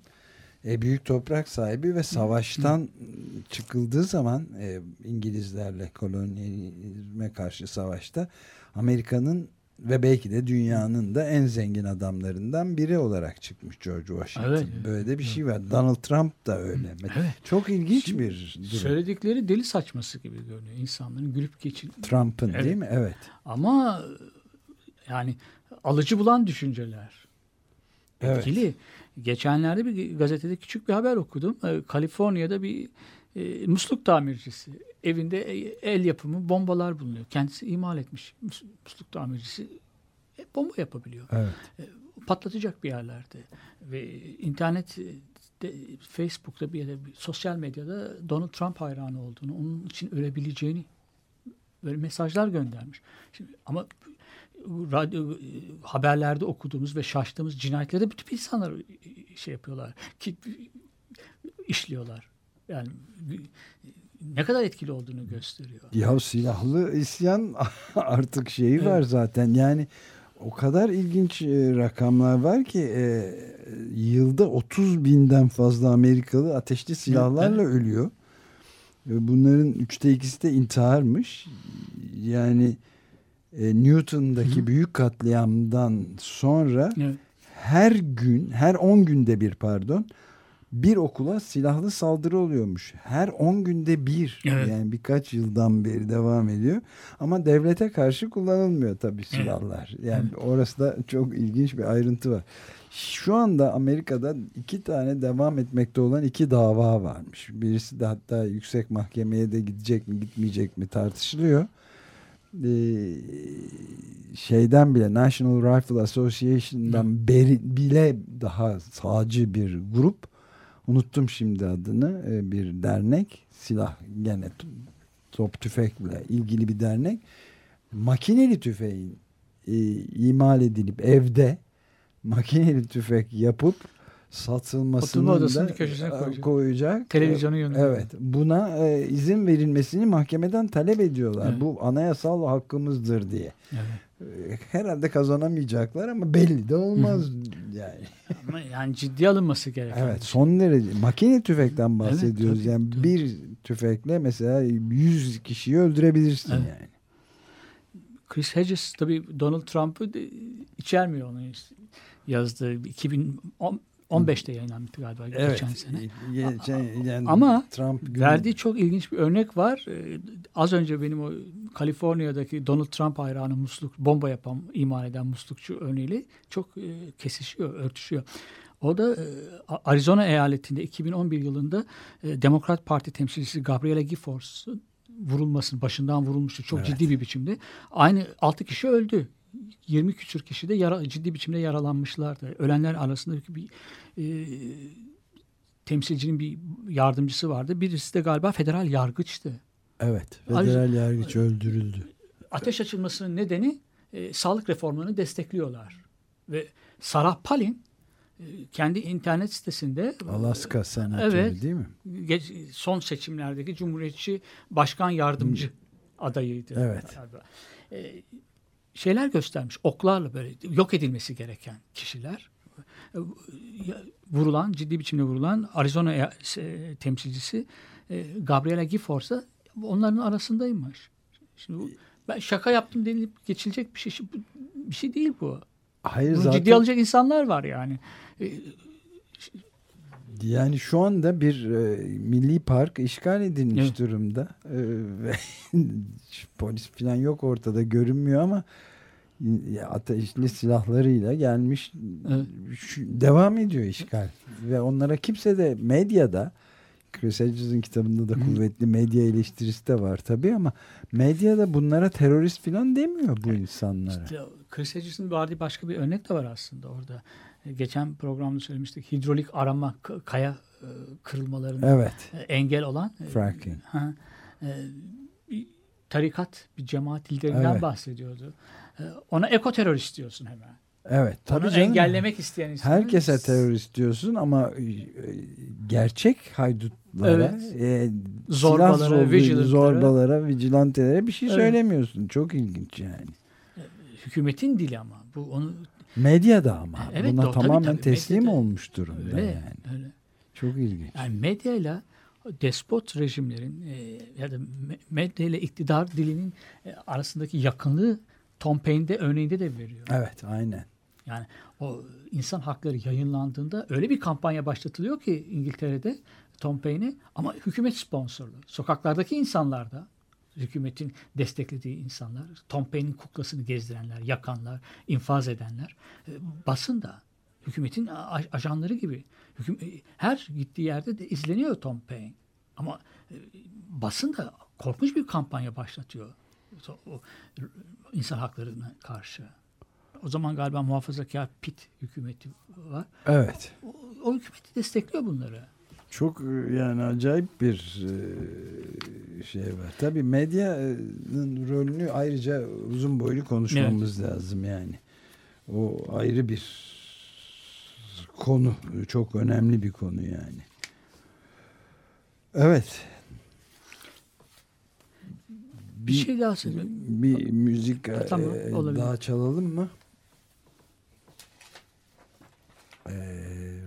e, büyük toprak sahibi ve savaştan çıkıldığı zaman e, İngilizlerle kolonyalizme karşı savaşta Amerika'nın ve belki de dünyanın da en zengin adamlarından biri olarak çıkmış George Washington. Evet. Böyle de bir şey var. Donald Trump da öyle. Evet. Çok ilginç Şimdi bir durum. Söyledikleri deli saçması gibi görünüyor. İnsanların gülüp geçin. Trump'ın Evet. değil mi? Evet. Ama yani alıcı bulan düşünceler. Evet. Etkili. Geçenlerde bir gazetede küçük bir haber okudum. Ee, Kaliforniya'da bir e, musluk tamircisi evinde e, el yapımı bombalar bulunuyor. Kendisi imal etmiş mus- musluk tamircisi e, bomba yapabiliyor. Evet. Patlatacak bir yerlerde ve internet de, Facebook'ta bir yerde bir sosyal medyada Donald Trump hayranı olduğunu, onun için ölebileceğini böyle mesajlar göndermiş. Şimdi, ama radyo e, haberlerde okuduğumuz ve şaştığımız cinayetlerde bütün insanlar e, şey yapıyorlar ki işliyorlar. Yani ne kadar etkili olduğunu gösteriyor. Ya silahlı isyan artık şeyi var zaten. Yani o kadar ilginç e, rakamlar var ki e, yılda 30 binden fazla Amerikalı ateşli silahlarla ölüyor. Ve bunların üçte ikisi de intiharmış. Yani e, Newton'daki büyük katliamdan sonra Evet. her gün, her 10 günde bir pardon, bir okula silahlı saldırı oluyormuş. Her 10 günde bir. Evet. Yani birkaç yıldan beri devam ediyor. Ama devlete karşı kullanılmıyor tabii silahlar. Yani orası da çok ilginç bir ayrıntı var. Şu anda Amerika'da iki tane devam etmekte olan iki dava varmış. Birisi de hatta yüksek mahkemeye de gidecek mi gitmeyecek mi tartışılıyor. Ee, şeyden bile National Rifle Association'dan beri, bile daha sağcı bir grup. Unuttum şimdi adını. Ee, bir dernek. Silah gene top tüfekle ilgili bir dernek. Makineli tüfeğin e, imal edilip evde makineli tüfek yapıp satılmasını odasının da köşesine e, koyacak. koyacak. Televizyonun yanında. Evet. Buna e, izin verilmesini mahkemeden talep ediyorlar. Evet. Bu anayasal hakkımızdır diye. Evet. E, Herhalde kazanamayacaklar ama belli de olmaz yani. Ama yani ciddi alınması gereken. Evet şey. son derece makine tüfekten bahsediyoruz. tabii, yani tabii. bir tüfekle mesela 100 kişiyi öldürebilirsin Evet. yani. Chris Hedges tabii Donald Trump'ı içermiyor onu yazdığı 2015'te yayınlanmıştı galiba geçen sene. Geçen, yani Ama Trump gün- Verdiği çok ilginç bir örnek var. Ee, az önce benim o Kaliforniya'daki Donald Trump hayranı musluk bomba yapan imal eden muslukçu örneğiyle çok e, kesişiyor, örtüşüyor. O da e, Arizona eyaletinde 2011 yılında e, Demokrat Parti temsilcisi Gabriela Giffords'un vurulmasının başından vurulmuştu çok Evet. ciddi bir biçimde. Aynı 6 kişi öldü. 20 küsür kişi de yara, ciddi biçimde yaralanmışlardı. Ölenler arasındaki bir e, temsilcinin bir yardımcısı vardı. Birisi de galiba federal yargıçtı. Evet. Ayrıca- Federal yargıç öldürüldü. Ateş açılmasının nedeni e, sağlık reformlarını destekliyorlar. Ve Sarah Palin e, kendi internet sitesinde Alaska senatörü Evet. değil mi? geç- son seçimlerdeki Cumhuriyetçi Başkan Yardımcı adayıydı. Evet. E, şeyler göstermiş. Oklarla böyle yok edilmesi gereken kişiler. E, Vurulan, ciddi biçimde vurulan Arizona e, temsilcisi e, Gabriela Giffords'a onların arasındaymış. Şimdi ben şaka yaptım denilip geçilecek bir şey bir şey değil bu. Hayır Bunu zaten ciddi alacak insanlar var yani. E, yani şu anda bir e, milli park işgal edilmiş Evet. durumda. E, ve polis falan yok ortada görünmüyor ama ateşli silahlarıyla gelmiş Evet. şu- devam ediyor işgal. Ve onlara kimse de medyada Chris Hedges'in kitabında da kuvvetli medya eleştirisi de var tabii ama medyada bunlara terörist falan demiyor bu insanlara. İşte Chris Hedges'in verdiği başka bir örnek de var aslında orada. Geçen programda söylemiştik. Hidrolik arama kaya e, kırılmalarına Evet. e, engel olan e, Fracking. ha, bir tarikat, bir cemaat liderinden Evet. bahsediyordu. Ona ekoterörist diyorsun hemen. Evet. Tabii Onu canım. engellemek isteyen insanlar. Herkese terörist diyorsun ama gerçek haydutlara, e, Zorbalara, vigilante'lara. zorbalara, vigilantelere bir şey Evet. söylemiyorsun. Çok ilginç yani. Hükümetin dili ama. Bu onu Medyada ama Evet, buna tabii, tamamen tabii, teslim medyada olmuş durumda öyle. yani. öyle. Çok ilginç. Yani medyayla despot rejimlerin e, ya da me- medyayla iktidar dilinin e, arasındaki yakınlığı Tom Paine'de örneğinde de veriyor. Evet, aynen. Yani o insan hakları yayınlandığında öyle bir kampanya başlatılıyor ki İngiltere'de Tom Paine'e ama hükümet sponsorlu. Sokaklardaki insanlar da hükümetin desteklediği insanlar, Tom Paine'in kuklasını gezdirenler, yakanlar, infaz edenler, e, basın da hükümetin ajanları gibi. E, her gittiği yerde de izleniyor Tom Paine. Ama e, basın da korkunç bir kampanya başlatıyor. O, o, insan haklarına karşı. O zaman galiba muhafazakar Pitt hükümeti var. Evet. O, o hükümeti destekliyor bunları. Çok e, yani acayip bir e, şey var. Tabii medyanın rolünü ayrıca uzun boylu konuşmamız lazım yani. O ayrı bir konu. Çok önemli bir konu yani. Evet. Bir, şey daha söyleyeyim. bir müzik e, Tamam, olabilir. daha çalalım mı? E,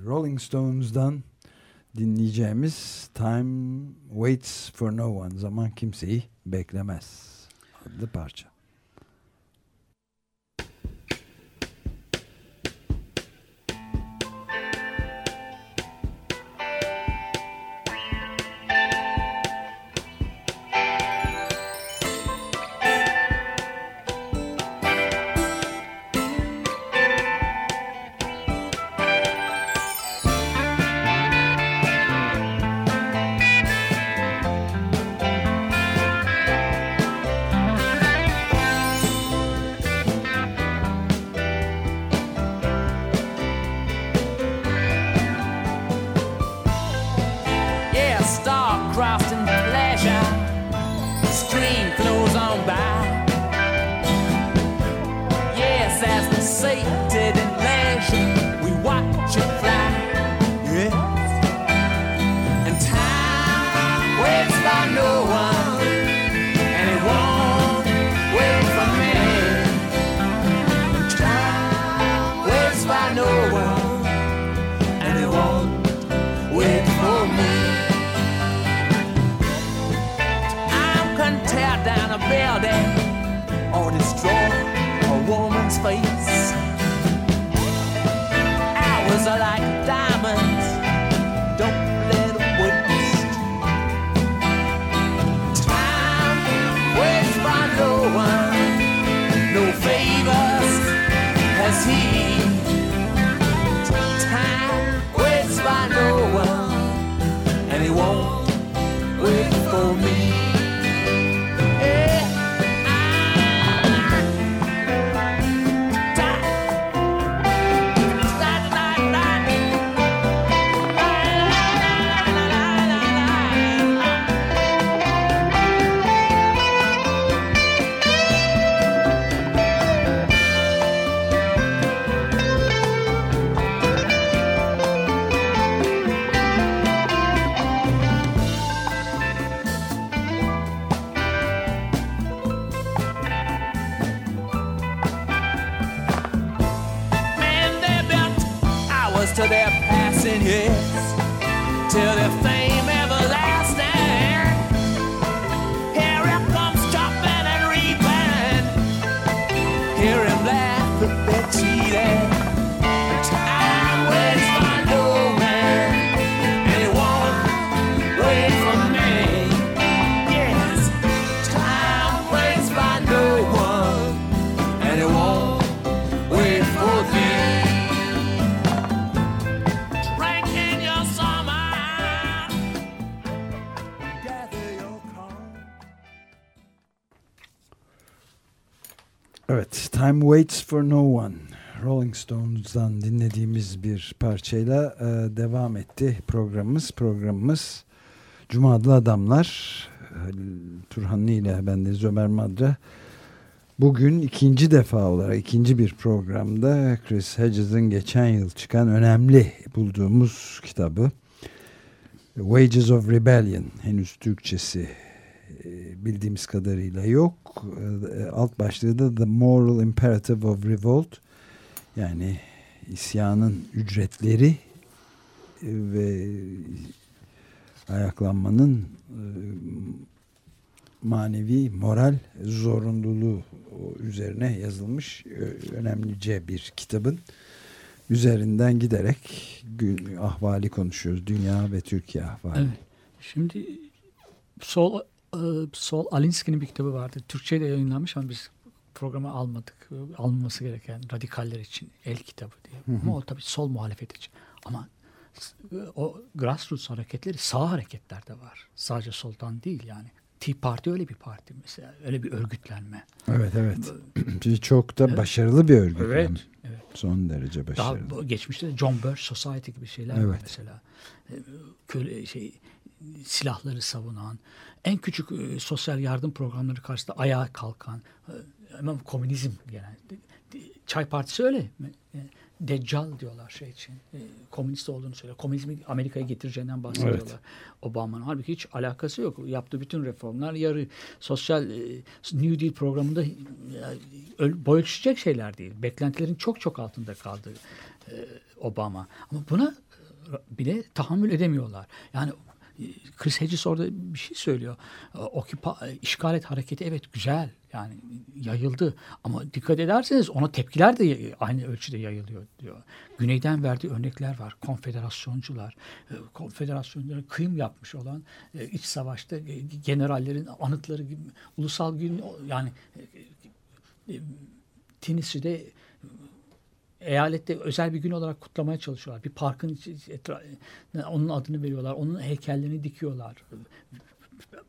Rolling Stones'dan dinleyeceğimiz Time Waits for No One Zaman Kimseyi Beklemez adlı parça. Time Waits for No One. Rolling Stones'dan dinlediğimiz bir parçayla e, devam etti programımız. Programımız Cuma Adamlar. Turhanlı ile bendeniz Ömer Madra. Bugün ikinci defa olarak ikinci bir programda Chris Hedges'in geçen yıl çıkan önemli bulduğumuz kitabı Wages of Rebellion henüz Türkçesi bildiğimiz kadarıyla yok. E, Alt başlığı da The Moral Imperative of Revolt yani isyanın ücretleri e, ve ayaklanmanın e, manevi moral zorunluluğu üzerine yazılmış e, önemlice bir kitabın üzerinden giderek gün, ahvali konuşuyoruz. Dünya ve Türkiye ahvali. Evet. Şimdi Sol e, Sol Alinsky'nin bir kitabı vardı. Türkçe'de yayınlanmış ama biz programa almadık. Alınması gereken radikaller için el kitabı diye. Ama o tabii sol muhalefet için. Ama o grassroots hareketleri sağ hareketler de var. Sadece soldan değil yani. Tea Parti öyle bir parti mesela. Öyle bir örgütlenme. Evet evet. Çok da başarılı bir örgüt. Evet. evet. Son derece Daha başarılı. bu- geçmişte de John Birch Society gibi şeyler var Evet. mesela. E, Köle şey silahları savunan, en küçük e, sosyal yardım programları karşısında ayağa kalkan, e, hemen komünizm de- Çay Partisi öyle. E, Deccal diyorlar şey için. E, komünist olduğunu söylüyor. Komünizmi Amerika'ya getireceğinden bahsediyorlar. Evet. Obama'nın. Halbuki hiç alakası yok. Yaptığı bütün reformlar yarı sosyal e, New Deal programında e, boy ölçüşecek şeyler değil. Beklentilerin çok çok altında kaldı e, Obama. Ama buna bile tahammül edemiyorlar. Yani Chris Hedges orada bir şey söylüyor. E, Occupy, e, işgal et hareketi evet güzel yani yayıldı ama dikkat ederseniz ona tepkiler de aynı ölçüde yayılıyor diyor. Güneyden verdiği örnekler var. Konfederasyoncular, e, konfederasyonlara kıyım yapmış olan e, iç savaşta e, generallerin anıtları gibi ulusal gün yani Tennessee'de eyalette özel bir gün olarak kutlamaya çalışıyorlar. Bir parkın etra- onun adını veriyorlar. Onun heykellerini dikiyorlar.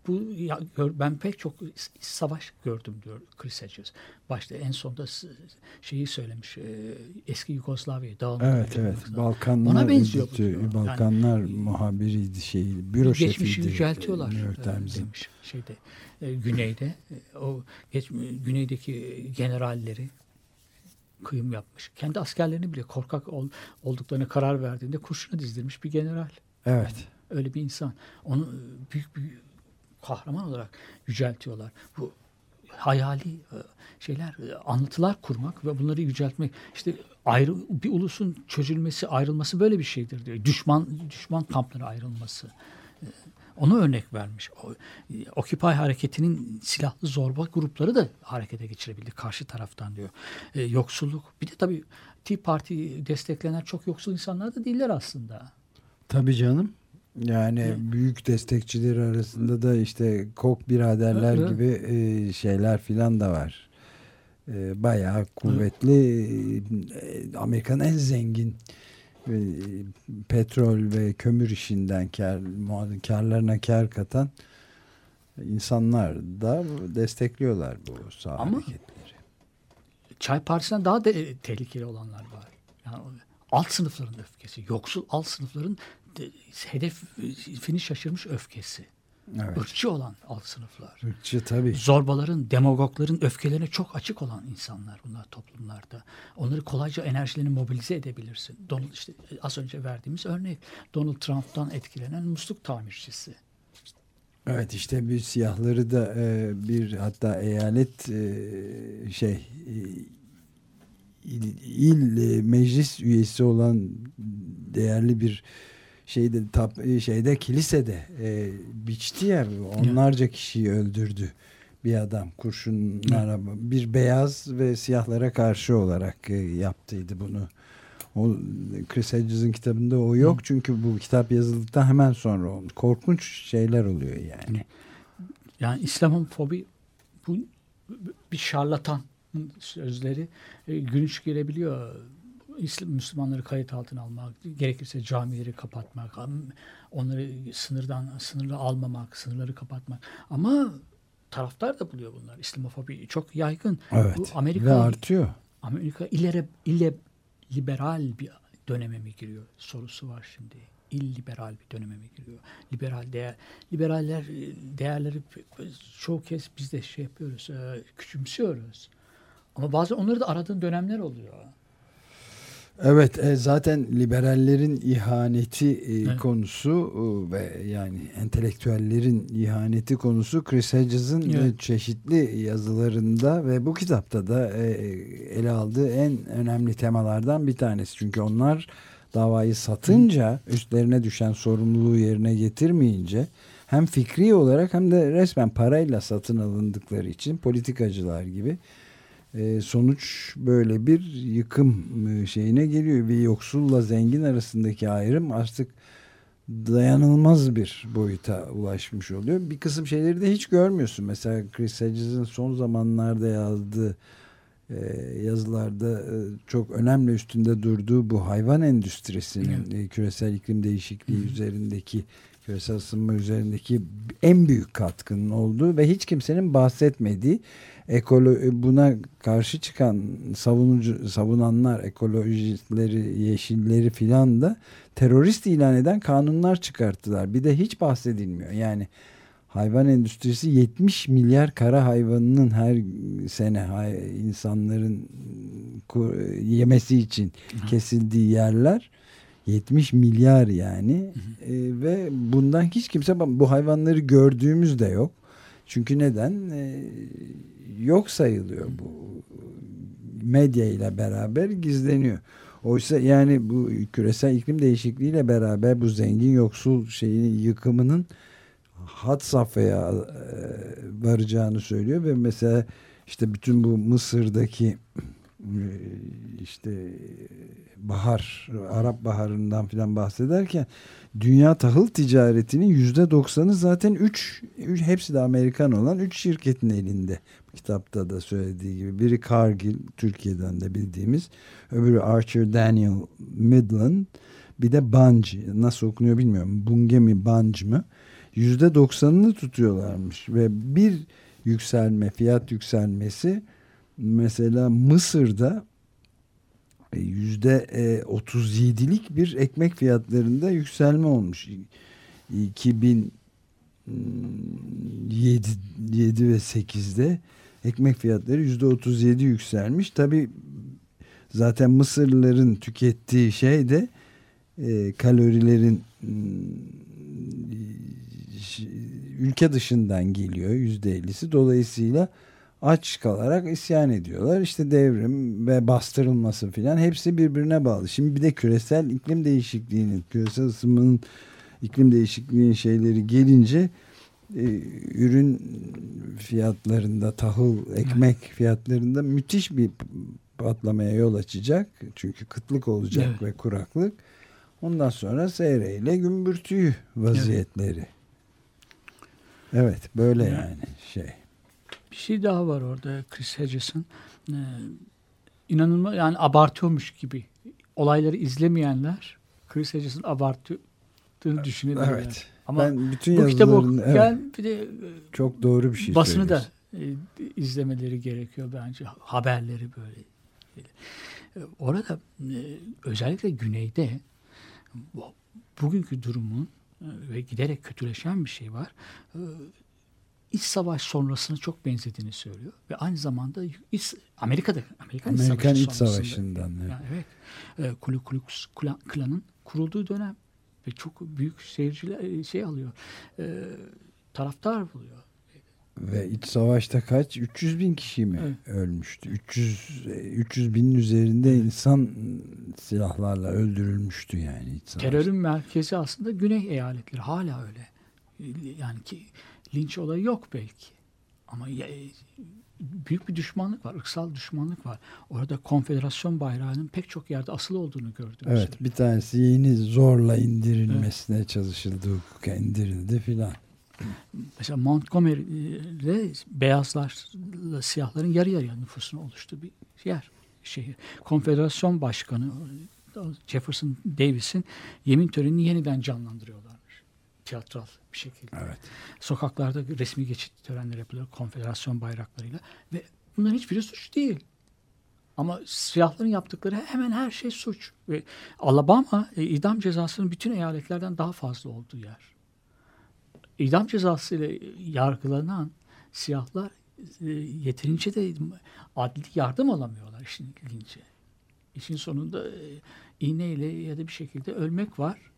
Bu ya, gör- ben pek çok savaş gördüm diyor Chris Hedges. Başta en sonda şeyi söylemiş. e, eski Yugoslavya'yı dağılmadan Evet evet. Balkanlar Ona benziyor bu diyor. Yani- Balkanlar muhabiriydi şey büro geçmişi yüceltiyorlar New York e, demiş şeyde e, güneyde E, o geç, güneydeki generalleri kıyım yapmış. Kendi askerlerini bile korkak ol, olduklarına karar verdiğinde kurşuna dizdirmiş bir general. Evet. Öyle bir insan. Onu e, büyük bir kahraman olarak yüceltiyorlar. Bu hayali e, şeyler, e, anlatılar kurmak ve bunları yüceltmek. İşte ayrı bir ulusun çözülmesi, ayrılması böyle bir şeydir diyor. Düşman düşman kampları ayrılması. Onu örnek vermiş. O, e, Occupy hareketinin silahlı zorba grupları da harekete geçirebildi karşı taraftan diyor. E, yoksulluk. Bir de tabii Tea Party desteklenen çok yoksul insanlar da değiller aslında. Tabii canım. Yani büyük destekçileri arasında da işte Koch biraderler Evet. gibi e, şeyler filan da var. E, bayağı kuvvetli e, Amerika'nın en zengin e, petrol ve kömür işinden kar, karlarına kar katan insanlar da destekliyorlar bu sağ Ama- hareketleri. Çay Partisi'nden daha de, tehlikeli olanlar var. Yani alt sınıfların öfkesi, yoksul alt sınıfların de, hedefini şaşırmış öfkesi. Evet. Irkçı olan alt sınıflar. Irkçı tabii. Zorbaların, demagogların öfkelerine çok açık olan insanlar bunlar toplumlarda. Onları kolayca enerjilerini mobilize edebilirsin. Donald işte az önce verdiğimiz örnek Donald Trump'tan etkilenen musluk tamircisi. Evet işte bir siyahları da e, bir hatta eyalet e, şey e, il, il, e, meclis üyesi olan değerli bir şeyde tap, e, şeyde kilisede e, biçti ya onlarca kişiyi öldürdü bir adam kurşunlara bir beyaz ve siyahlara karşı olarak e, yaptıydı bunu. O Chris Hedges'in kitabında o yok çünkü bu kitap yazıldıktan hemen sonra olmuş. Korkunç şeyler oluyor yani. Yani İslamofobi bu bir şarlatan sözleri e, gülünç gelebiliyor. Müslümanları kayıt altına almak, gerekirse camileri kapatmak, onları sınırdan sınırlı almamak, sınırları kapatmak. Ama taraftar da buluyor bunlar. İslamofobi çok yaygın. Evet. Bu Ve Amerika artıyor. Amerika ileri ile liberal bir döneme mi giriyor sorusu var şimdi. İlliberal bir döneme mi giriyor? Liberal değer, liberaller e, değerleri çoğu kez biz de şey yapıyoruz, e, küçümsüyoruz. Ama bazen onları da aradığın dönemler oluyor. Evet e, zaten liberallerin ihaneti e, Evet. konusu e, ve yani entelektüellerin ihaneti konusu Chris Hedges'in Evet. çeşitli yazılarında ve bu kitapta da e, ele aldığı en önemli temalardan bir tanesi. Çünkü onlar davayı satınca üstlerine düşen sorumluluğu yerine getirmeyince hem fikri olarak hem de resmen parayla satın alındıkları için politikacılar gibi sonuç böyle bir yıkım e, şeyine geliyor ve yoksulla zengin arasındaki ayrım artık dayanılmaz bir boyuta ulaşmış oluyor. Bir kısım şeyleri de hiç görmüyorsun. Mesela Chris Hedges'in son zamanlarda yazdığı e, yazılarda e, çok önemli üstünde durduğu bu hayvan endüstrisinin e, küresel iklim değişikliği üzerindeki küresel ısınma üzerindeki en büyük katkının olduğu ve hiç kimsenin bahsetmediği ekolo buna karşı çıkan savunucu savunanlar ekolojistleri yeşilleri filan da terörist ilan eden kanunlar çıkarttılar. Bir de hiç bahsedilmiyor. Yani hayvan endüstrisi 70 milyar kara hayvanının her sene insanların yemesi için kesildiği yerler 70 milyar yani E, ve bundan hiç kimse bu hayvanları gördüğümüz de yok. Çünkü neden? E, yok sayılıyor bu medya ile beraber gizleniyor. Oysa yani bu küresel iklim değişikliğiyle beraber bu zengin yoksul şeyin yıkımının hat safhaya e, varacağını söylüyor ve mesela işte bütün bu Mısır'daki işte bahar, Arap baharından filan bahsederken dünya tahıl ticaretinin yüzde doksanı zaten 3 hepsi de Amerikan olan 3 şirketin elinde. Kitapta da söylediği gibi. Biri Cargill Türkiye'den de bildiğimiz. Öbürü Archer Daniel Midland. Bir de Bunge. Nasıl okunuyor bilmiyorum. Bunge mi Bunge mı? Yüzde doksanını tutuyorlarmış. Ve bir yükselme fiyat yükselmesi mesela Mısır'da e, yüzde 37'lik bir ekmek fiyatlarında yükselme olmuş. 2007 7 ve 8'de ekmek fiyatları yüzde 37 yükselmiş. Tabi zaten Mısırlıların tükettiği şey de e, kalorilerin ş- ülke dışından geliyor yüzde 50'si. Dolayısıyla aç kalarak isyan ediyorlar. İşte devrim ve bastırılması filan hepsi birbirine bağlı. Şimdi bir de küresel iklim değişikliğinin, küresel ısınmanın iklim değişikliğinin şeyleri gelince e, ürün fiyatlarında, tahıl, ekmek fiyatlarında müthiş bir patlamaya yol açacak. Çünkü kıtlık olacak Evet. ve kuraklık. Ondan sonra seyreyle gümbürtüyü vaziyetleri. Evet, böyle Evet. yani şey. Bir şey daha var orada Chris Hedges'in. Ee, inanılmaz yani abartıyormuş gibi. Olayları izlemeyenler Chris Hedges'in abarttığını düşünebilirler. Evet. Ama ben bütün bu kitabı yazılarını evet, okurken bir de çok doğru bir şey basını da e, izlemeleri gerekiyor bence. Haberleri böyle. E, Orada e, özellikle güneyde bu- bugünkü durumun e, ve giderek kötüleşen bir şey var. E, İç savaş sonrasına çok benzediğini söylüyor ve aynı zamanda iç, Amerika'da Amerikan, İç Amerikan İç Savaşı'ndan. evet. yani evet. E, Ku Klux Klan- Klan'ın kurulduğu dönem ve çok büyük seyirciler e, şey alıyor. E, taraftar buluyor. Ve iç savaşta kaç? 300 bin kişi mi Evet. ölmüştü? 300 e, 300 binin üzerinde insan silahlarla öldürülmüştü yani iç savaşta. Terörün merkezi aslında Güney eyaletleri hala öyle. Yani ki linç olayı yok belki. Ama ya- e, büyük bir düşmanlık var, ırksal düşmanlık var. Orada konfederasyon bayrağının pek çok yerde asılı olduğunu gördüm. Evet bir tanesi yeni zorla indirilmesine çalışıldı hukuka indirildi filan. Mesela Montgomery'de beyazlarla siyahların yarı yarıya nüfusunu oluştuğu bir yer, şehir. Konfederasyon Başkanı Jefferson Davis'in yemin törenini yeniden canlandırıyorlarmış. Tiyatral bir şekilde. Evet. Sokaklarda resmi geçit törenleri yapılıyor konfederasyon bayraklarıyla ve bunların hiçbiri suç değil. Ama siyahların yaptıkları hemen her şey suç. Ve Alabama e, idam cezasının bütün eyaletlerden daha fazla olduğu yer. İdam cezası ile yargılanan siyahlar e, yeterince de adli yardım alamıyorlar işin ilginci. İşin sonunda e, iğneyle ya da bir şekilde ölmek var.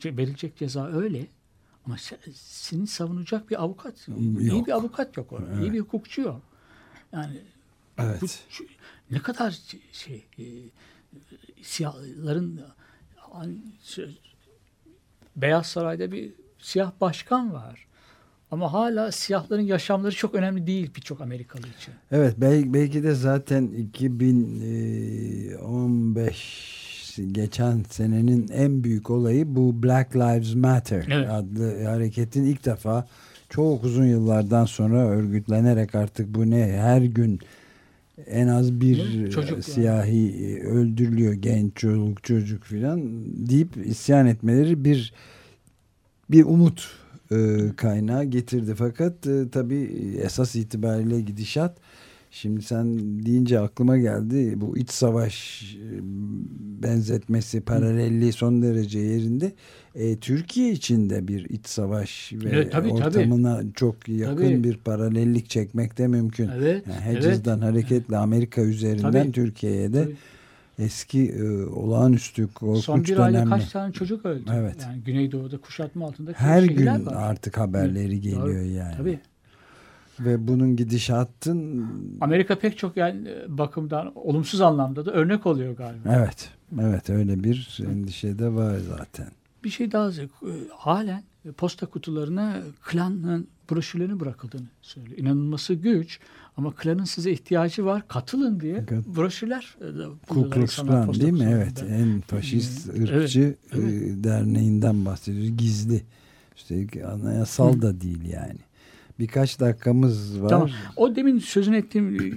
Ce- Verilecek ceza öyle. Ama se- seni savunacak bir avukat, iyi Yok. bir avukat yok orada, iyi bir hukukçu yok. Yani bu Evet. şu- ne kadar şey e, siyahların şey, Beyaz Saray'da bir siyah başkan var. Ama hala siyahların yaşamları çok önemli değil birçok Amerikalı için. Evet bel- belki de zaten 2015 geçen senenin en büyük olayı bu Black Lives Matter Evet. adlı hareketin ilk defa çok uzun yıllardan sonra örgütlenerek artık bu ne her gün en az bir çocuk e, yani. siyahi e, öldürülüyor genç çocuk çocuk filan deyip isyan etmeleri bir bir umut e, kaynağı getirdi. Fakat e, tabii esas itibariyle gidişat şimdi sen deyince aklıma geldi bu iç savaş e, benzetmesi paralelliği son derece yerinde. E, Türkiye içinde bir iç savaş ve Evet, tabii, tabii. ortamına çok yakın Tabii. bir paralellik çekmek de mümkün. Evet. Yani Heciz'den hareketle Amerika üzerinden Tabii. Türkiye'ye de Tabii. eski e, olağanüstü korkunç Son bir ayda dönemli. kaç tane çocuk öldü? Evet. Yani Güneydoğu'da kuşatma altında Her gün var. artık haberleri geliyor Tabii, yani. Tabii. Ve bunun gidişatın Amerika pek çok yani e, bakımdan olumsuz anlamda da örnek oluyor galiba. evet evet öyle bir endişe de var zaten. Bir şey daha e, halen posta kutularına klanın broşürlerini bırakıldığını söylüyor. İnanılması güç ama klanın size ihtiyacı var. Katılın diye broşürler e, Ku buluyorlar Klux insanlar Klan posta değil mi? Evet. En faşist ırkçı evet. derneğinden bahsediyoruz. Gizli. Üstelik anayasal da değil yani. Birkaç dakikamız var. Tamam. O demin sözünü ettiğim e,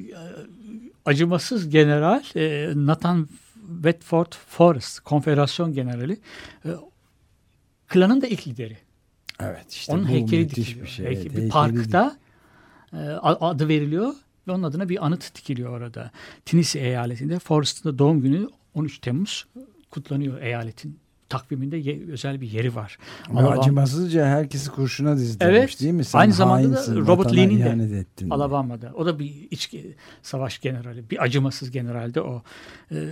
acımasız general e, Nathan Bedford Forrest, konfederasyon generali. E, klanın da ilk lideri. Evet işte Onun bu heykeli dikiliyor. bir şey. Heykel- Evet, bir heykeli parkta a- adı veriliyor ve onun adına bir anıt dikiliyor orada. Tennessee eyaletinde Forrest'ın da doğum günü 13 Temmuz kutlanıyor eyaletin takviminde ye- özel bir yeri var. Alabama- acımasızca herkesi kurşuna dizdirmiş Evet. değil mi? Sen Aynı zamanda da hainsin, Robert vatana Lee'nin de. Alabama'da. O da bir iç savaş generali. Bir acımasız generaldi o. Ee,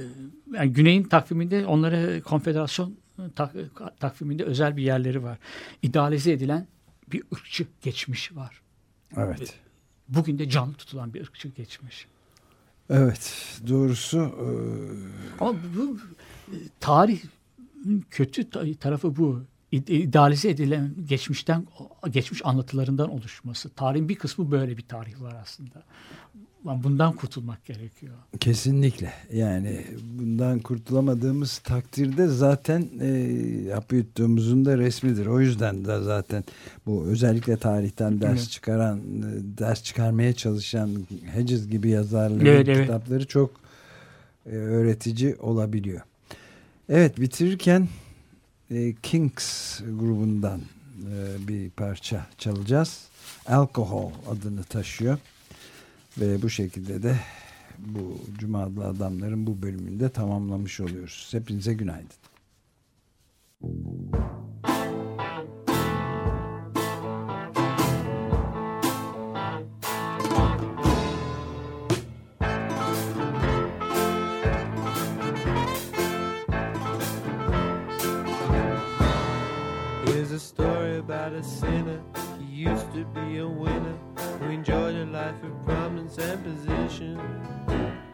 yani Güney'in takviminde onlara konfederasyon tak- takviminde özel bir yerleri var. İdealize edilen bir ırkçı geçmiş var. Evet. Bugün de canlı tutulan bir ırkçı geçmiş. Evet. Doğrusu e, Ama bu, bu e, tarih kötü ta- tarafı bu. İdealize edilen geçmişten geçmiş anlatılarından oluşması. Tarihin bir kısmı böyle bir tarih var aslında. Bundan kurtulmak gerekiyor. Kesinlikle. Yani bundan kurtulamadığımız takdirde zaten e, hapı yuttuğumuzun da resmidir. O yüzden de zaten bu özellikle tarihten ders Evet. çıkaran, e, ders çıkarmaya çalışan Hedges gibi yazarların Evet, evet. kitapları çok e, öğretici olabiliyor. Evet bitirirken e, Kings grubundan e, bir parça çalacağız. Alcohol adını taşıyor. Ve bu şekilde de bu Cuma adlı adamların bu bölümünde tamamlamış oluyoruz. Hepinize günaydın. Here's about a sinner. He used to be a winner who enjoyed a life of prominence and position.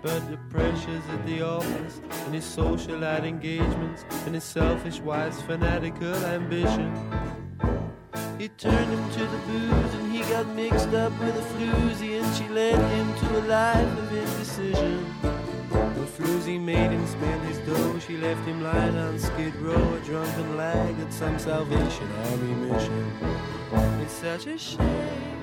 But the pressures at the office and his socialite engagements and his selfish wife's fanatical ambition. He turned him to the booze and he got mixed up with a floozy and she led him to a life of indecision. Floozy made him spend his dough. She left him lying on Skid Row, a drunken lag at some Salvation Army mission. It's such a shame.